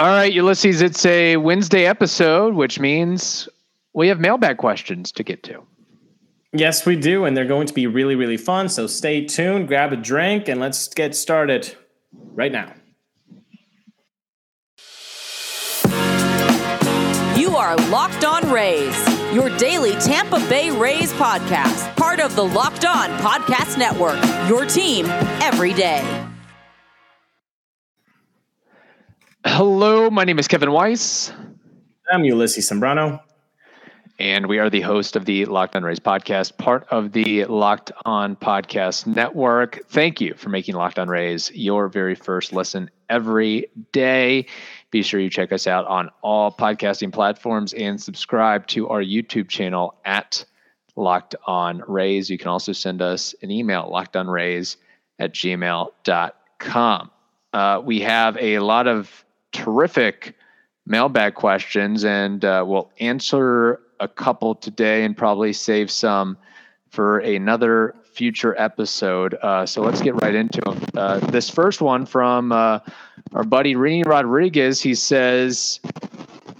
All right, Ulysses, it's a Wednesday episode, which means we have mailbag questions to get to. Yes, we do. And they're going to be really, really fun. So stay tuned, grab a drink, and let's get started right now. You are Locked On Rays, your daily Tampa Bay Rays podcast, part of the Locked On Podcast Network, your team every day. Hello, my name is Kevin Weiss. I'm Ulysses Sembrano. And we are the host of the Locked On Rays podcast, part of the Locked On Podcast Network. Thank you for making Locked On Rays your very first listen every day. Be sure you check us out on all podcasting platforms and subscribe to our YouTube channel at Locked On Rays. You can also send us an email, lockedonrays at gmail.com. Uh, we have a lot of terrific mailbag questions, and uh, we'll answer a couple today and probably save some for another future episode. Uh, so let's get right into them. Uh, this first one from uh, our buddy Rini Rodriguez. He says,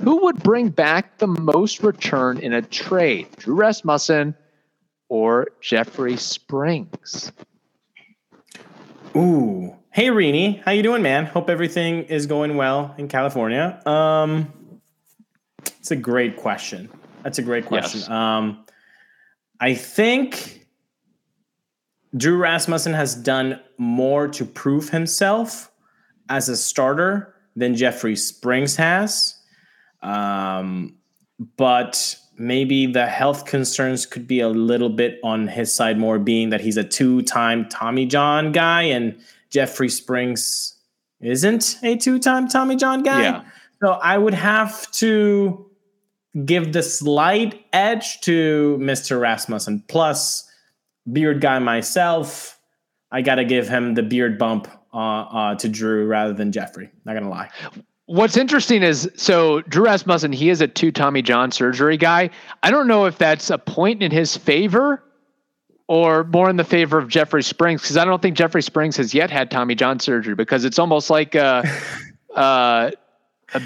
"Who would bring back the most return in a trade, Drew Rasmussen or Jeffrey Springs?" Ooh, hey Rini, how you doing, man? Hope everything is going well in California. Um, it's a great question. That's a great question. Yes. Um, I think Drew Rasmussen has done more to prove himself as a starter than Jeffrey Springs has. Um, but maybe the health concerns could be a little bit on his side more, being that he's a two time Tommy John guy and Jeffrey Springs isn't a two time Tommy John guy. Yeah. So I would have to give the slight edge to Mr. Rasmussen. Plus, beard guy myself, I got to give him the beard bump uh, uh, to Drew rather than Jeffrey. Not gonna lie. What's interesting is so Drew Rasmussen, he is a two Tommy John surgery guy. I don't know if that's a point in his favor or more in the favor of Jeffrey Springs because I don't think Jeffrey Springs has yet had Tommy John surgery because it's almost like a, a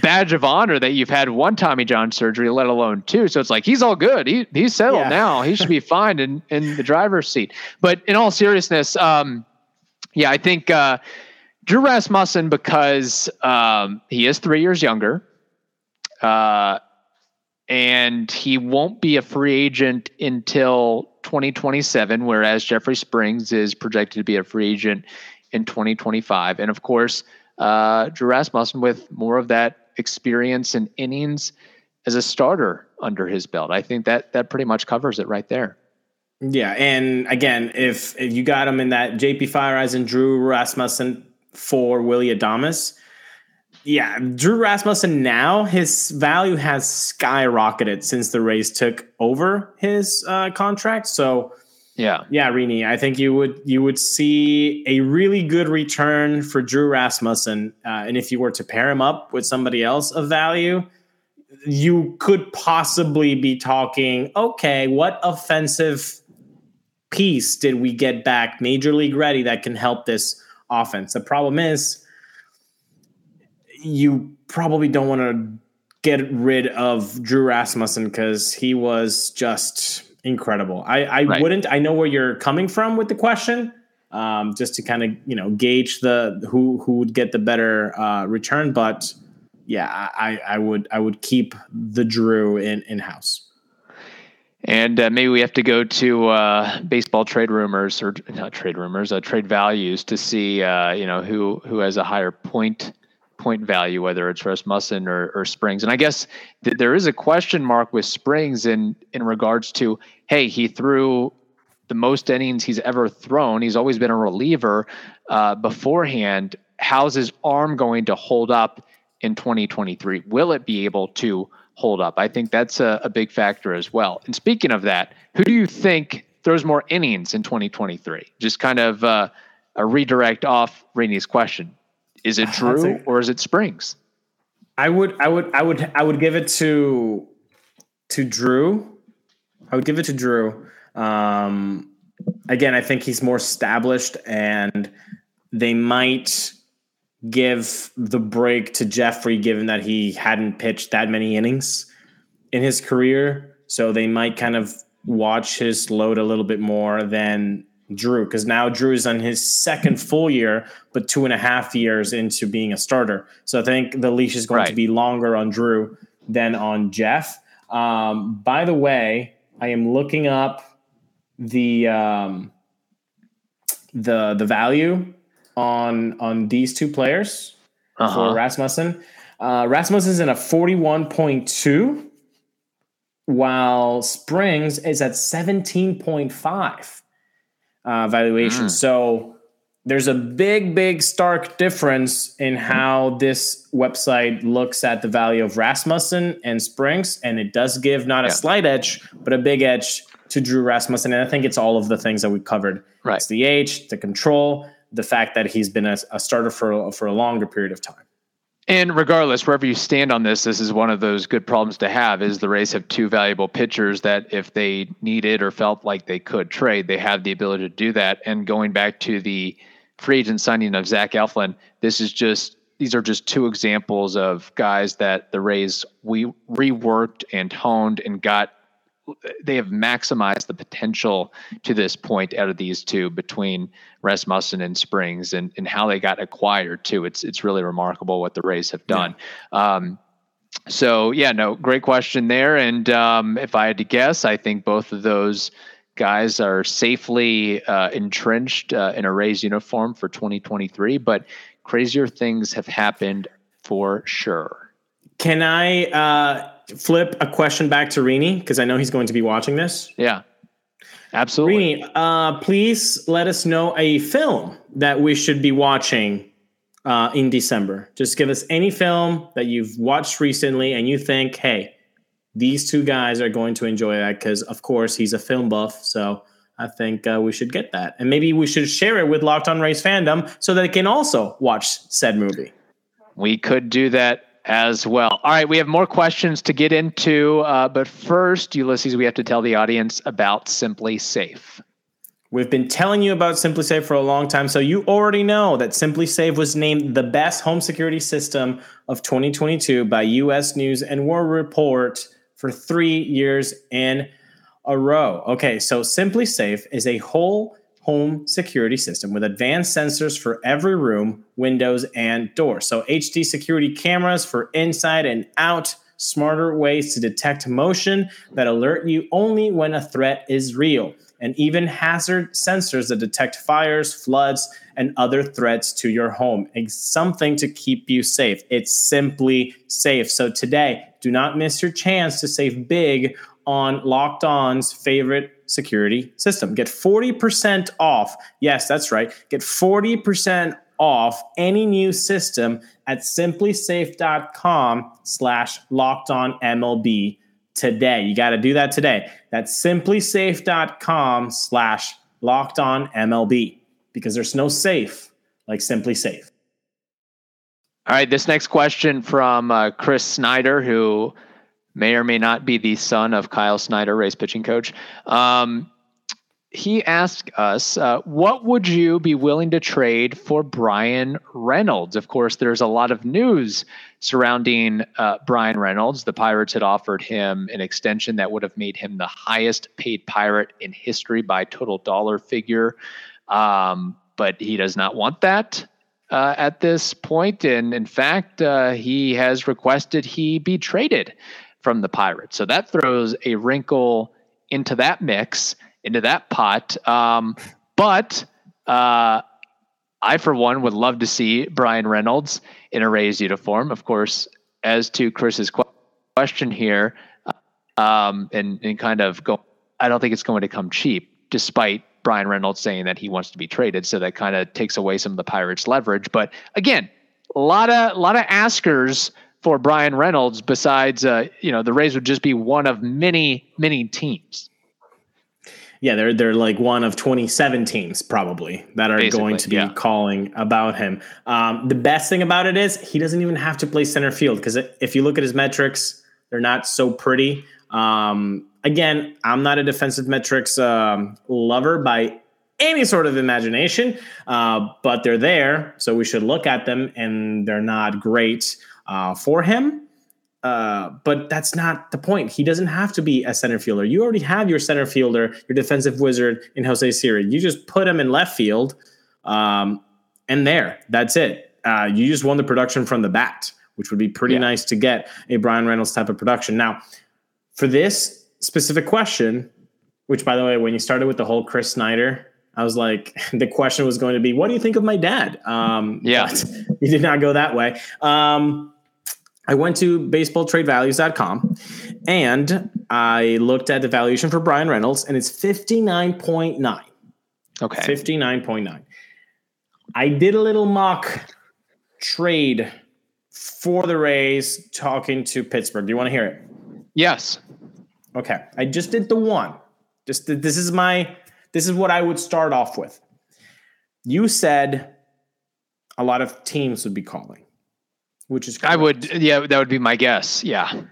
badge of honor that you've had one Tommy John surgery, let alone two. So it's like he's all good. He he's settled yeah. now. He should be fine in in the driver's seat. But in all seriousness, um, yeah, I think. Uh, Drew Rasmussen because um, he is three years younger, uh, and he won't be a free agent until 2027, whereas Jeffrey Springs is projected to be a free agent in 2025. And of course, uh, Drew Rasmussen with more of that experience and innings as a starter under his belt. I think that that pretty much covers it right there. Yeah, and again, if if you got him in that JP Feyereisen, Drew Rasmussen for Willie Adames. Yeah, Drew Rasmussen now his value has skyrocketed since the Rays took over his uh, contract. So yeah, yeah, Rini, I think you would you would see a really good return for Drew Rasmussen, uh, and if you were to pair him up with somebody else of value, you could possibly be talking. Okay, what offensive piece did we get back, major league ready, that can help this offense. The problem is you probably don't want to get rid of Drew Rasmussen because he was just incredible. I, I right. wouldn't. I know where you're coming from with the question, um, just to kind of you know gauge the who who would get the better uh, return. But yeah, I, I would I would keep the Drew in in house. And uh, maybe we have to go to uh, baseball trade rumors or not trade rumors, uh, trade values to see, uh, you know, who who has a higher point point value, whether it's Rasmussen or, or Springs. And I guess th- there is a question mark with Springs in in regards to, hey, he threw the most innings he's ever thrown. He's always been a reliever uh, beforehand. How's his arm going to hold up in 2023? Will it be able to hold up. I think that's a, a big factor as well. And speaking of that, who do you think throws more innings in 2023? Just kind of uh, a redirect off Rainey's question. Is it Drew or is it Springs? I would, I would, I would, I would give it to to Drew. I would give it to Drew. Um, again, I think he's more established, and they might give the break to Jeffrey, given that he hadn't pitched that many innings in his career. So they might kind of watch his load a little bit more than Drew, because now Drew is on his second full year, but two and a half years into being a starter. So I think the leash is going right. to be longer on Drew than on Jeff. Um, by the way, I am looking up the um, the the value on on these two players uh-huh. for Rasmussen. Uh, is in a forty one point two, while Springs is at seventeen point five uh, valuation. Mm. So there's a big, big, stark difference in how this website looks at the value of Rasmussen and Springs, and it does give not a slight edge, but a big edge to Drew Rasmussen. And I think it's all of the things that we covered. Right. It's the age, the control, the fact that he's been a, a starter for for a longer period of time. And regardless, wherever you stand on this, this is one of those good problems to have. Is the Rays have two valuable pitchers that, if they needed or felt like they could trade, they have the ability to do that. And going back to the free agent signing of Zach Eflin, this is just these are just two examples of guys that the Rays we reworked and honed and got they have maximized the potential to this point out of these two between Rasmussen and Springs and, and how they got acquired too. It's it's really remarkable what the Rays have done. Yeah. Um, so yeah, no, great question there. And um, if I had to guess, I think both of those guys are safely uh, entrenched uh, in a Rays uniform for 2023. But crazier things have happened for sure. Can I? Uh flip a question back to Rini because I know he's going to be watching this. Yeah, absolutely. Rini, uh, please let us know a film that we should be watching uh, in December. Just give us any film that you've watched recently and you think, hey, these two guys are going to enjoy that because, of course, he's a film buff. So I think uh, we should get that. And maybe we should share it with Locked on Rays fandom so that they can also watch said movie. We could do that as well. All right, we have more questions to get into, uh, but first, Ulysses, we have to tell the audience about SimpliSafe. We've been telling you about SimpliSafe for a long time, so you already know that SimpliSafe was named the best home security system of 2022 by U.S. News and World Report for three years in a row. Okay, so SimpliSafe is a whole home security system with advanced sensors for every room, windows, and door. So, HD security cameras for inside and out, smarter ways to detect motion that alert you only when a threat is real, and even hazard sensors that detect fires, floods, and other threats to your home. It's something to keep you safe. It's simply safe. So, today, do not miss your chance to save big on Locked On's favorite security system. Get 40% off. Yes, that's right. Get 40% off any new system at simplisafe.com slash locked on MLB today. You got to do that today. That's simplisafe.com slash locked on MLB because there's no safe like SimpliSafe. All right, this next question from uh, Chris Snyder, who may or may not be the son of Kyle Snyder, Rays pitching coach. Um, he asked us, uh, what would you be willing to trade for Bryan Reynolds? Of course, there's a lot of news surrounding uh, Bryan Reynolds. The Pirates had offered him an extension that would have made him the highest paid Pirate in history by total dollar figure. Um, but he does not want that. Uh, at this point. point, and in fact, uh, he has requested he be traded from the Pirates. So that throws a wrinkle into that mix, into that pot. Um, but uh, I, for one, would love to see Bryan Reynolds in a Rays uniform. Of course, as to Chris's question here, um, and, and kind of go, I don't think it's going to come cheap, despite Bryan Reynolds saying that he wants to be traded. So that kind of takes away some of the Pirates' leverage. But again, a lot of a lot of askers for Bryan Reynolds besides uh, you know the Rays would just be one of many many teams. Yeah, they're they're like one of 27 teams probably that are Basically, going to be yeah. calling about him. Um, the best thing about it is he doesn't even have to play center field because if you look at his metrics, they're not so pretty. Um, again, I'm not a defensive metrics um, lover by any sort of imagination, uh, but they're there, so we should look at them, and they're not great uh, for him. Uh, but that's not the point. He doesn't have to be a center fielder. You already have your center fielder, your defensive wizard in Jose Siri. You just put him in left field, um, and there, that's it. Uh, you just won the production from the bat, which would be pretty yeah. nice to get a Bryan Reynolds type of production. Now, for this specific question, which by the way, when you started with the whole Chris Snyder I was like, the question was going to be, what do you think of my dad? Um, yeah. You did not go that way. Um, I went to baseballtradevalues.com and I looked at the valuation for Bryan Reynolds and it's 59.9. Okay. 59.9. I did a little mock trade for the Rays talking to Pittsburgh. Do you want to hear it? Yes. Okay. I just did the one. Just this is my this is what I would start off with. You said a lot of teams would be calling, which is correct. I would yeah, that would be my guess. Yeah.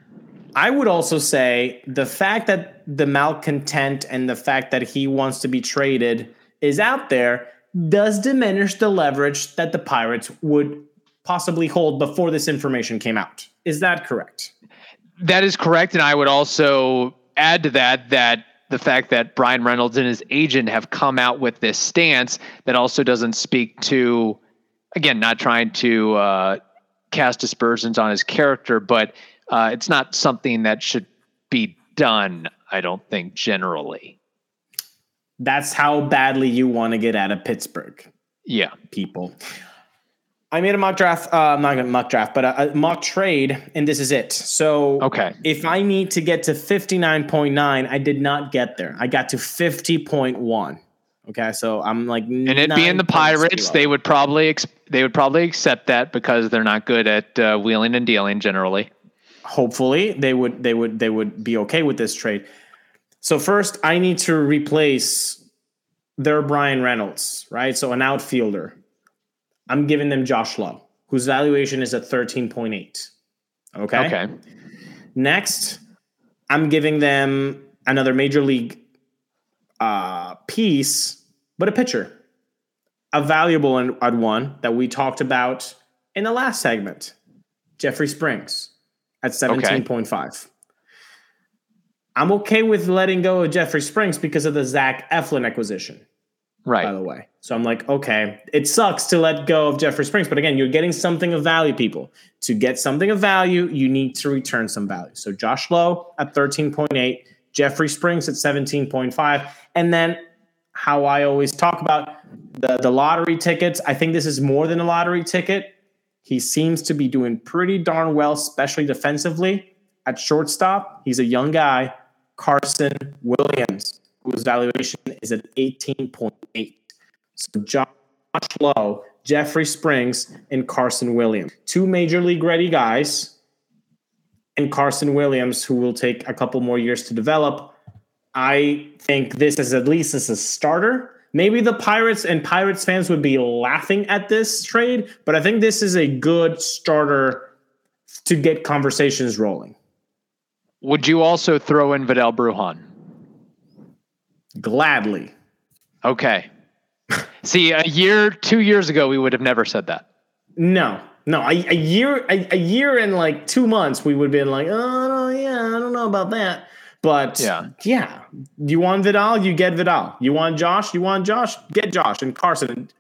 I would also say the fact that the malcontent and the fact that he wants to be traded is out there does diminish the leverage that the Pirates would possibly hold before this information came out. Is that correct? That is correct. And I would also add to that that the fact that Bryan Reynolds and his agent have come out with this stance that also doesn't speak to, again, not trying to uh, cast aspersions on his character, but uh, it's not something that should be done, I don't think, generally. That's how badly you want to get out of Pittsburgh. Yeah. People. I made a mock draft. Uh, I'm not going to mock draft, but a, a, mock trade, and this is it. So, okay, if I need to get to 59.9, I did not get there. I got to 50.1. Okay, so I'm like, and it being the Pirates, they would probably ex- they would probably accept that because they're not good at uh, wheeling and dealing generally. Hopefully, they would they would they would be okay with this trade. So first, I need to replace their Bryan Reynolds, right? So an outfielder. I'm giving them Josh Lowe, whose valuation is at 13.8. Okay. Okay. Next, I'm giving them another major league uh, piece, but a pitcher, a valuable one, one that we talked about in the last segment, Jeffrey Springs at 17.5. Okay. I'm okay with letting go of Jeffrey Springs because of the Zach Eflin acquisition. Right. By the way. So I'm like, okay, it sucks to let go of Jeffrey Springs, but again, you're getting something of value, people. To get something of value, you need to return some value. So Josh Lowe at 13.8, Jeffrey Springs at 17.5, and then how I always talk about the, the lottery tickets. I think this is more than a lottery ticket. He seems to be doing pretty darn well, especially defensively at shortstop. He's a young guy, Carson Williams whose valuation is at 18.8. So Josh Lowe, Jeffrey Springs, and Carson Williams. Two major league ready guys, and Carson Williams, who will take a couple more years to develop. I think this is at least as a starter. Maybe the Pirates and Pirates fans would be laughing at this trade, but I think this is a good starter to get conversations rolling. Would you also throw in Vidal Bruján? Gladly. Okay. See, a year, two years ago, we would have never said that. No, no. A, a year, a, a, year and like two months, we would have been like, oh yeah, I don't know about that. But yeah, yeah. You want Vidal, you get Vidal. You want Josh, you want Josh, get Josh and Carson. And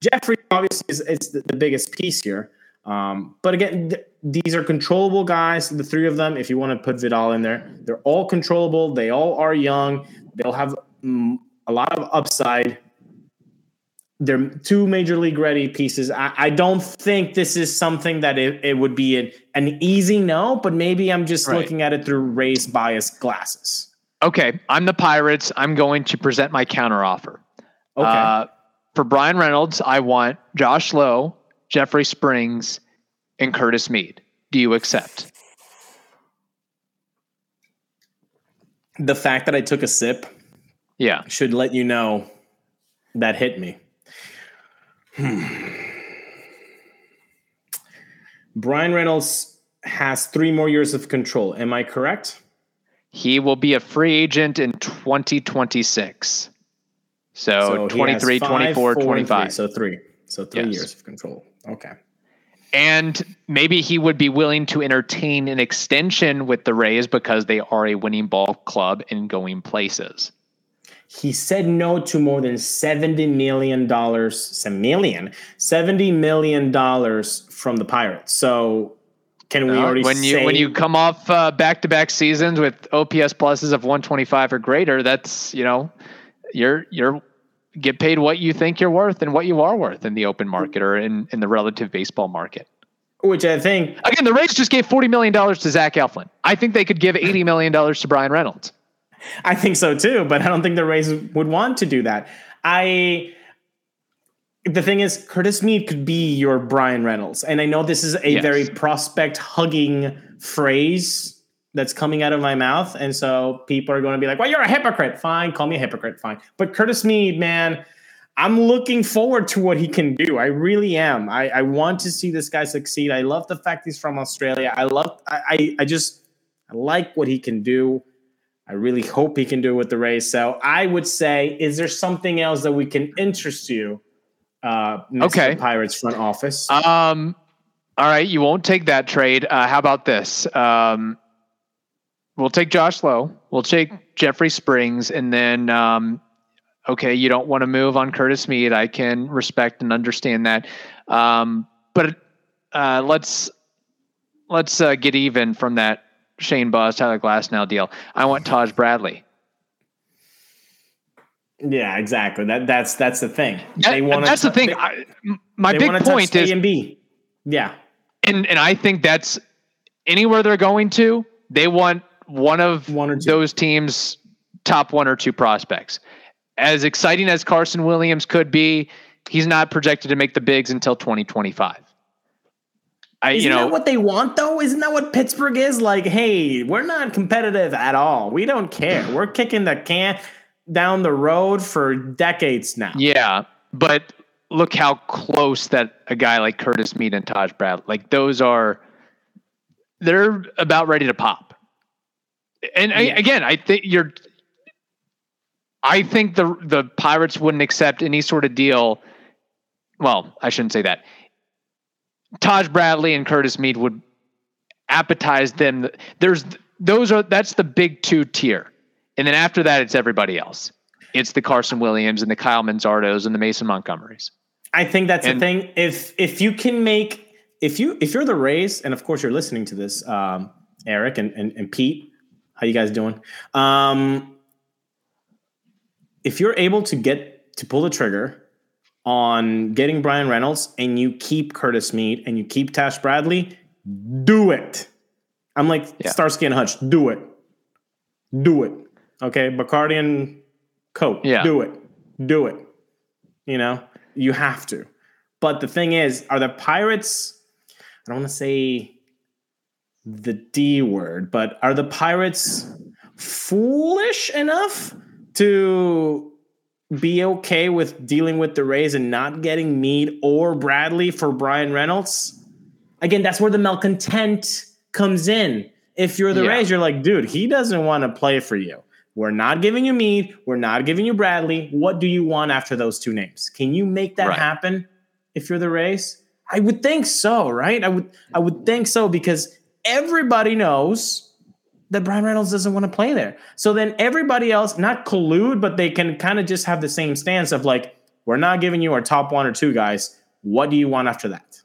Jeffrey obviously is, is the, the, biggest piece here. Um, but again, th- these are controllable guys. The three of them, if you want to put Vidal in there, they're all controllable. They all are young. They'll have a lot of upside. They're two major league ready pieces. I, I don't think this is something that it, it would be an, an easy no, but maybe I'm just right. looking at it through Rays bias glasses. Okay, I'm the Pirates. I'm going to present my counteroffer. Okay. Uh, for Bryan Reynolds, I want Josh Lowe, Jeffrey Springs, and Curtis Mead. Do you accept? The fact that I took a sip yeah. Should let you know that hit me. Hmm. Bryan Reynolds has three more years of control. Am I correct? He will be a free agent in 2026. So, so 23, five, 24, 25. So three. So three yes. years of control. Okay. And maybe he would be willing to entertain an extension with the Rays because they are a winning ball club and going places. He said no to more than $70 million, million, $70 million from the Pirates. So can we uh, already when you say- when you come off back to back seasons with OPS pluses of 125 or greater, that's you know you're you're get paid what you think you're worth and what you are worth in the open market or in, in the relative baseball market. Which I think again, the Rays just gave forty million dollars to Zach Eflin. I think they could give eighty million dollars to Bryan Reynolds. I think so too, but I don't think the Rays would want to do that. I the thing is, Curtis Mead could be your Bryan Reynolds, and I know this is a yes. very prospect hugging phrase that's coming out of my mouth. And so people are going to be like, well, you're a hypocrite. Fine. Call me a hypocrite. Fine. But Curtis Mead, man, I'm looking forward to what he can do. I really am. I, I want to see this guy succeed. I love the fact he's from Australia. I love, I, I, I just I like what he can do. I really hope he can do it with the Rays. So I would say, is there something else that we can interest you? Uh, okay. Pirates front office. Um, all right, you won't take that trade. Uh, how about this? Um, we'll take Josh Lowe. We'll take Jeffrey Springs, and then um, okay, you don't want to move on Curtis Mead. I can respect and understand that, um, but uh, let's let's uh, get even from that Shane Baz, Tyler Glasnow deal. I want Taj Bradley. Yeah, exactly. That that's that's the thing. That, they want. That's t- the thing. They, I, my big point is A and B. Yeah, and and I think that's anywhere they're going to. They want one of one or two. those teams' top one or two prospects. As exciting as Carson Williams could be, he's not projected to make the bigs until 2025. I, Isn't you know, that what they want though? Isn't that what Pittsburgh is like? Hey, we're not competitive at all. We don't care. We're kicking the can down the road for decades now. Yeah, but look how close that a guy like Curtis Mead and Taj Brad, like those are, they're about ready to pop. And. I, again, I think you're. I think the the Pirates wouldn't accept any sort of deal. Well, I shouldn't say that. Taj Bradley and Curtis Mead would appetize them. There's those are that's the big two tier, and then after that, it's everybody else. It's the Carson Williams and the Kyle Manzardos and the Mason Montgomerys. I think that's and, the thing. If if you can make if you if you're the Rays, and of course you're listening to this, um, Eric and, and, and Pete, how you guys doing? Um, if you're able to get to pull the trigger on getting Bryan Reynolds and you keep Curtis Mead and you keep Taj Bradley, do it. I'm like yeah. Starsky and Hutch, do it. Do it. Okay, Bacardi and Coke, yeah. do it. Do it. You know, you have to. But the thing is, are the Pirates, I don't want to say the D word, but are the Pirates foolish enough to be okay with dealing with the Rays and not getting Mead or Bradley for Bryan Reynolds? Again, that's where the malcontent comes in. If you're the yeah. Rays, you're like, dude, he doesn't want to play for you. We're not giving you Mead. We're not giving you Bradley. What do you want after those two names? Can you make that right. happen if you're the Rays? I would think so, right? I would I would think so because everybody knows that Bryan Reynolds doesn't want to play there. So then everybody else, not collude, but they can kind of just have the same stance of like, we're not giving you our top one or two guys. What do you want after that?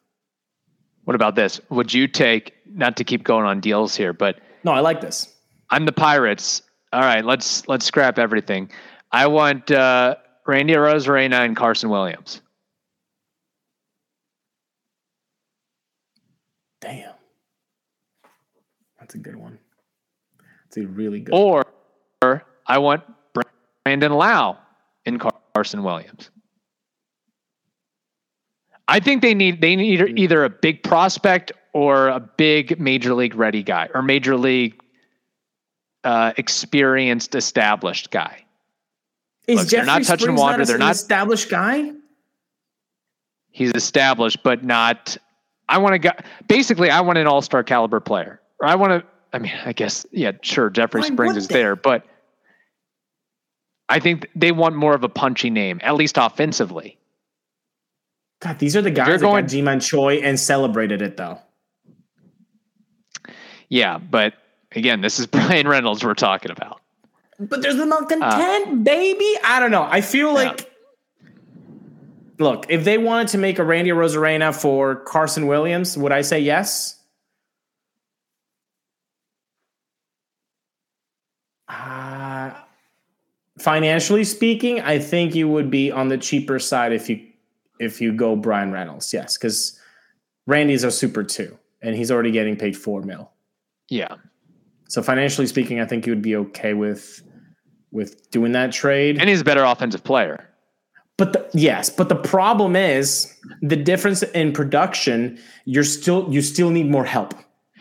What about this? Would you take, not to keep going on deals here, but no, I like this. I'm the Pirates. All right, let's let's scrap everything. I want uh, Randy Arozarena and Carson Williams. Damn, that's a good one. A really good. Or, or I want Brandon Lowe in Carson Williams. I think they need they need either a big prospect or a big major league ready guy or major league uh, experienced established guy. Is Look, they're not touching Springs water. Not they're not established guy. He's established, but not. I want to go. Basically, I want an all star caliber player, or I want to I mean, I guess yeah, sure. Jeffrey Springs is they? there, but I think they want more of a punchy name, at least offensively. God, these are the guys that going, got Ji-Man Choi and celebrated it though. Yeah, but again, this is Bryan Reynolds we're talking about. But there's the malcontent, uh, baby. I don't know. I feel like yeah look, if they wanted to make a Randy Arozarena for Carson Williams, would I say yes? Uh, financially speaking, I think you would be on the cheaper side if you if you go Bryan Reynolds. Yes, because Randy's a super two, and he's already getting paid four mil. Yeah. So financially speaking, I think you would be okay with with doing that trade. And he's a better offensive player. But the, yes, but the problem is the difference in production. You're still you still need more help.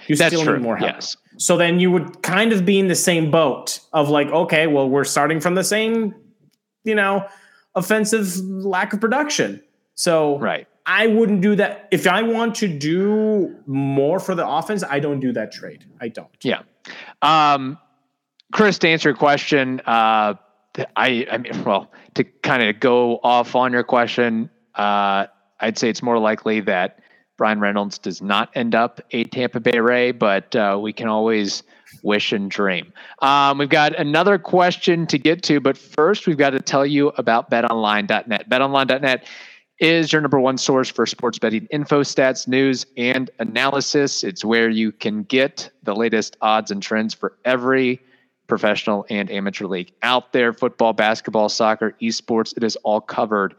You That's still true. need more help. Yes. So then you would kind of be in the same boat of like, okay, well, we're starting from the same, you know, offensive lack of production. So right. I wouldn't do that. If I want to do more for the offense, I don't do that trade. I don't. Yeah. Um, Chris, to answer your question, uh, I, I mean, well, to kind of go off on your question, uh, I'd say it's more likely that Bryan Reynolds does not end up a Tampa Bay Ray, but uh, we can always wish and dream. Um, we've got another question to get to, but first we've got to tell you about betonline.net. Betonline.net is your number one source for sports betting info, stats, news, and analysis. It's where you can get the latest odds and trends for every professional and amateur league out there football, basketball, soccer, esports. It is all covered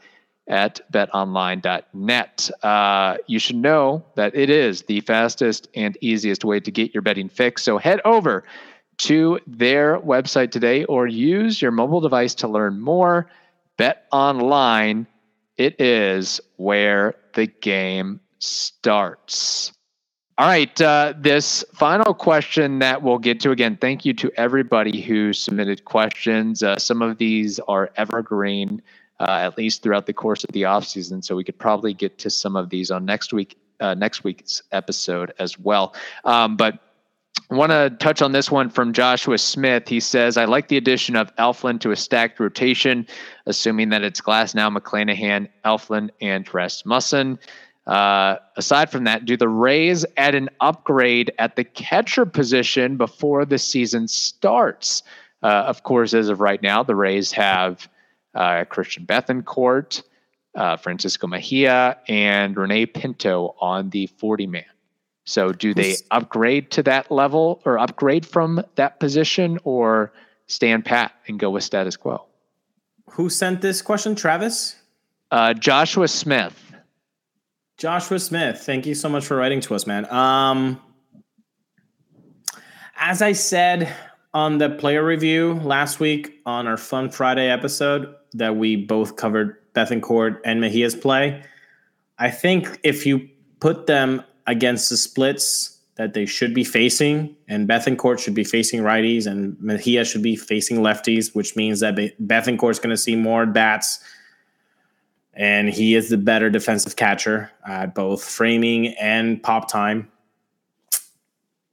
at betonline.net. Uh, you should know that it is the fastest and easiest way to get your betting fix. So head over to their website today or use your mobile device to learn more. Bet online, it is where the game starts. All right. Uh, this final question that we'll get to again, thank you to everybody who submitted questions. Uh, some of these are evergreen, uh, at least throughout the course of the offseason. So we could probably get to some of these on next week, uh, next week's episode as well. Um, but I want to touch on this one from Joshua Smith. He says, I like the addition of Eflin to a stacked rotation, assuming that it's Glasnow, McClanahan, Eflin, and Rasmussen. Uh, aside from that, do the Rays add an upgrade at the catcher position before the season starts? Uh, of course, as of right now, the Rays have uh, Christian Bethancourt, uh, Francisco Mejia, and Rene Pinto on the 40 man. So, do they upgrade to that level or upgrade from that position or stand pat and go with status quo? Who sent this question? Travis? Uh, Joshua Smith. Joshua Smith, thank you so much for writing to us, man. Um, as I said on the player review last week on our Fun Friday episode, that we both covered Bethancourt and Mejia's play. I think if you put them against the splits that they should be facing, and Bethancourt should be facing righties, and Mejia should be facing lefties, which means that Bethancourt's going to see more bats and he is the better defensive catcher at both framing and pop time.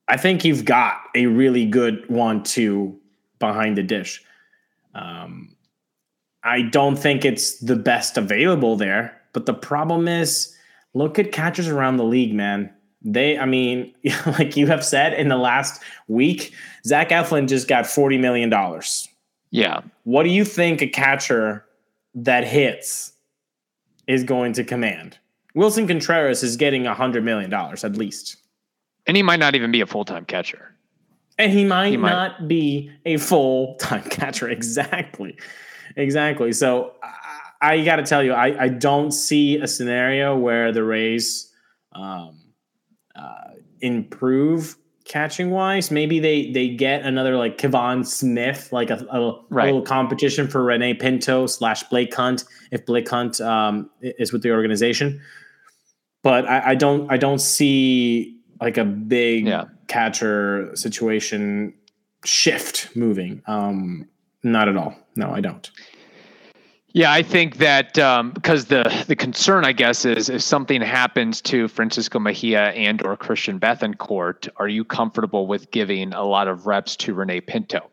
I think you've got a really good one two behind the dish. Um, I don't think it's the best available there, but the problem is look at catchers around the league, man. They, I mean, like you have said in the last week, Zach Eflin just got $40 million. Yeah. What do you think a catcher that hits is going to command. Willson Contreras is getting a hundred million dollars at least, and he might not even be a full time catcher. And he might, he might not be a full time catcher. Exactly, exactly. So I, I got to tell you, I, I don't see a scenario where the Rays um, uh, improve catching wise. Maybe they they get another like Kevan Smith, like a, a, right. little competition for Rene Pinto slash Blake Hunt if Blake Hunt um, is with the organization. But I, I, don't I don't see like a big yeah. catcher situation shift moving. Um, not at all. No, I don't. Yeah, I think that um, because the the concern, I guess, is if something happens to Francisco Mejia and or Christian Bethancourt, are you comfortable with giving a lot of reps to Rene Pinto?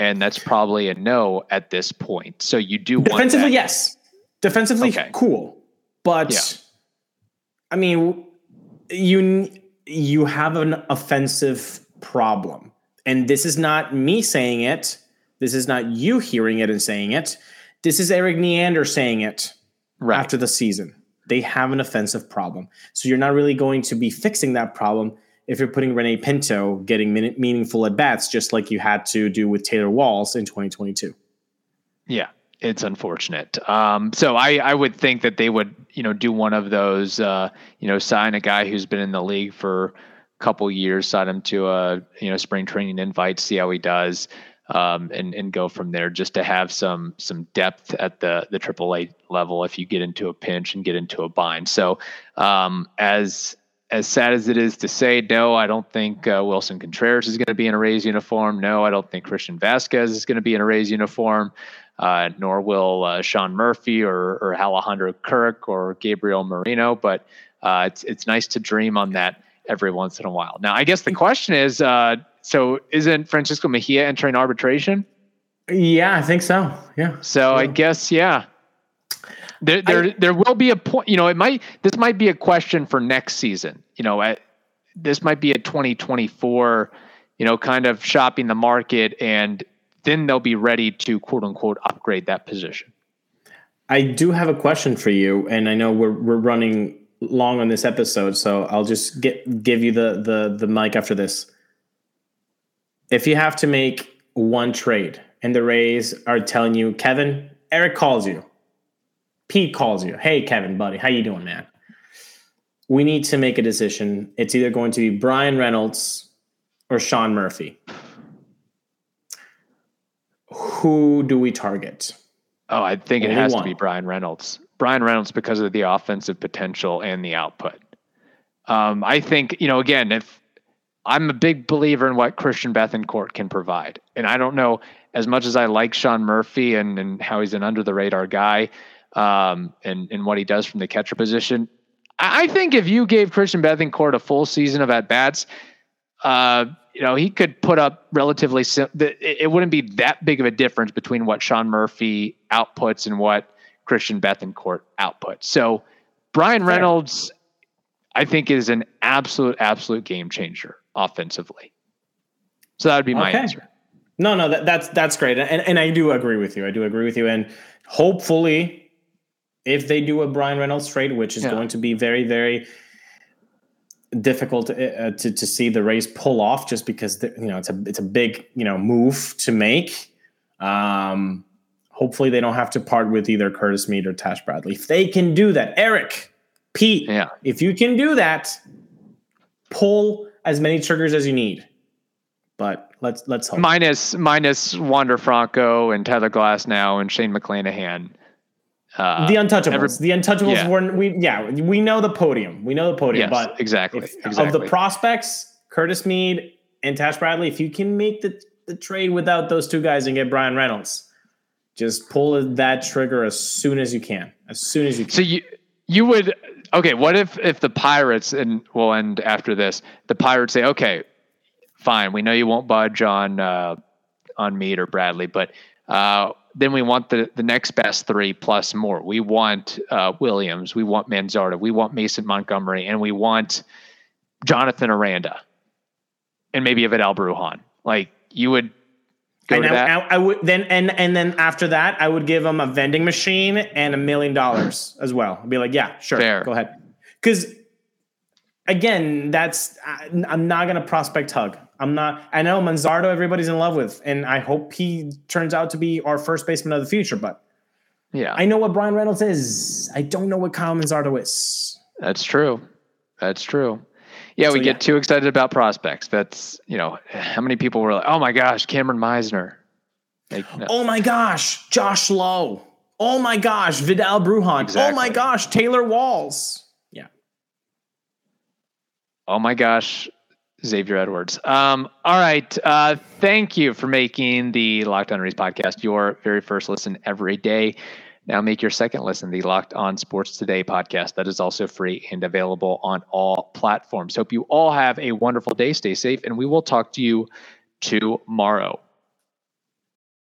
and that's probably a no at this point. So you do want defensively, yes. Defensively, okay. cool, but yeah. I mean, you you have an offensive problem, and this is not me saying it. This is not you hearing it and saying it. This is Erik Neander saying it right. after the season. They have an offensive problem, so you're not really going to be fixing that problem if you're putting Rene Pinto getting meaningful at bats, just like you had to do with Taylor Walls in 2022. Yeah, it's unfortunate. Um, so I, I would think that they would, you know, do one of those, uh, you know, sign a guy who's been in the league for a couple years, sign him to a, you know, spring training invite, see how he does. Um, and and go from there just to have some some depth at the the AAA level if you get into a pinch and get into a bind. So um, as as sad as it is to say, no, I don't think uh, Willson Contreras is going to be in a Rays uniform. No, I don't think Christian Vázquez is going to be in a Rays uniform. Uh, nor will uh, Sean Murphy or, or Alejandro Kirk or Gabriel Moreno. But uh, it's it's nice to dream on that every once in a while. Now, I guess the question is, uh, so isn't Francisco Mejia entering arbitration? Yeah, I think so. Yeah. So. I guess yeah. There, there, I, there will be a point. You know, it might. This might be a question for next season. You know, at, this might be a 2024. You know, kind of shopping the market, and then they'll be ready to quote unquote upgrade that position. I do have a question for you, and I know we're we're running long on this episode, so I'll just get give you the the the mic after this. If you have to make one trade, and the Rays are telling you, Kevin, Eric calls you Pete calls you. Hey, Kevin, buddy, how you doing, man? We need to make a decision. It's either going to be Bryan Reynolds or Sean Murphy. Who do we target? Oh, I think Only it has one. to be Bryan Reynolds. Bryan Reynolds because of the offensive potential and the output. Um, I think you know again if I'm a big believer in what Christian Bethancourt can provide, and I don't know as much as I like Sean Murphy and and how he's an under the radar guy um, and and what he does from the catcher position. I think if you gave Christian Bethancourt a full season of at bats, uh, you know he could put up relatively. Sim- it wouldn't be that big of a difference between what Sean Murphy outputs and what Christian Bethancourt outputs. So Bryan Reynolds, I think, is an absolute absolute game changer offensively. So that would be my okay. answer. No, no, that, that's that's great, and and I do agree with you. I do agree with you, and hopefully if they do a Bryan Reynolds trade, which is yeah. going to be very, very difficult uh, to, to see the Rays pull off, just because you know it's a it's a big you know move to make. Um, hopefully, they don't have to part with either Curtis Mead or Taj Bradley. If they can do that, Eric, Pete, yeah. if you can do that, pull as many triggers as you need. But let's let's hope. Minus minus Wander Franco and Tyler Glasnow and Shane McClanahan uh, the Untouchables. Every, the Untouchables yeah. were we yeah we know the podium we know the podium yes, but exactly, if, exactly of the prospects Curtis Mead and Taj Bradley if you can make the the trade without those two guys and get Bryan Reynolds just pull that trigger as soon as you can as soon as you can. So you you would okay what if if the Pirates and we'll end after this the Pirates say okay fine we know you won't budge on uh, on Mead or Bradley but uh, then we want the the next best three plus more. We want uh, Williams, we want Manzardo, we want Mason Montgomery, and we want Jonathan Aranda, and maybe a Vidal Bruján. Like you would go and to I, that. I, I, would then and and then after that, I would give them a vending machine and a million dollars as well. I'd be like, yeah, sure, Fair. go ahead, because again, that's I'm not gonna prospect hug. I'm not. I know Manzardo, everybody's in love with, and I hope he turns out to be our first baseman of the future. But yeah, I know what Bryan Reynolds is. I don't know what Kyle Manzardo is. That's true. That's true. Yeah, so, we get too excited about prospects. That's you know, how many people were like, "Oh my gosh, Kameron Misner." Like, no. Oh my gosh, Josh Lowe. Oh my gosh, Vidal Bruján. Exactly. Oh my gosh, Taylor Walls. Yeah. Oh my gosh, Xavier Edwards. Um, all right. Uh, thank you for making the Locked On Rays podcast your very first listen every day. Now make your second listen, the Locked On Sports Today podcast. That is also free and available on all platforms. Hope you all have a wonderful day. Stay safe, and we will talk to you tomorrow.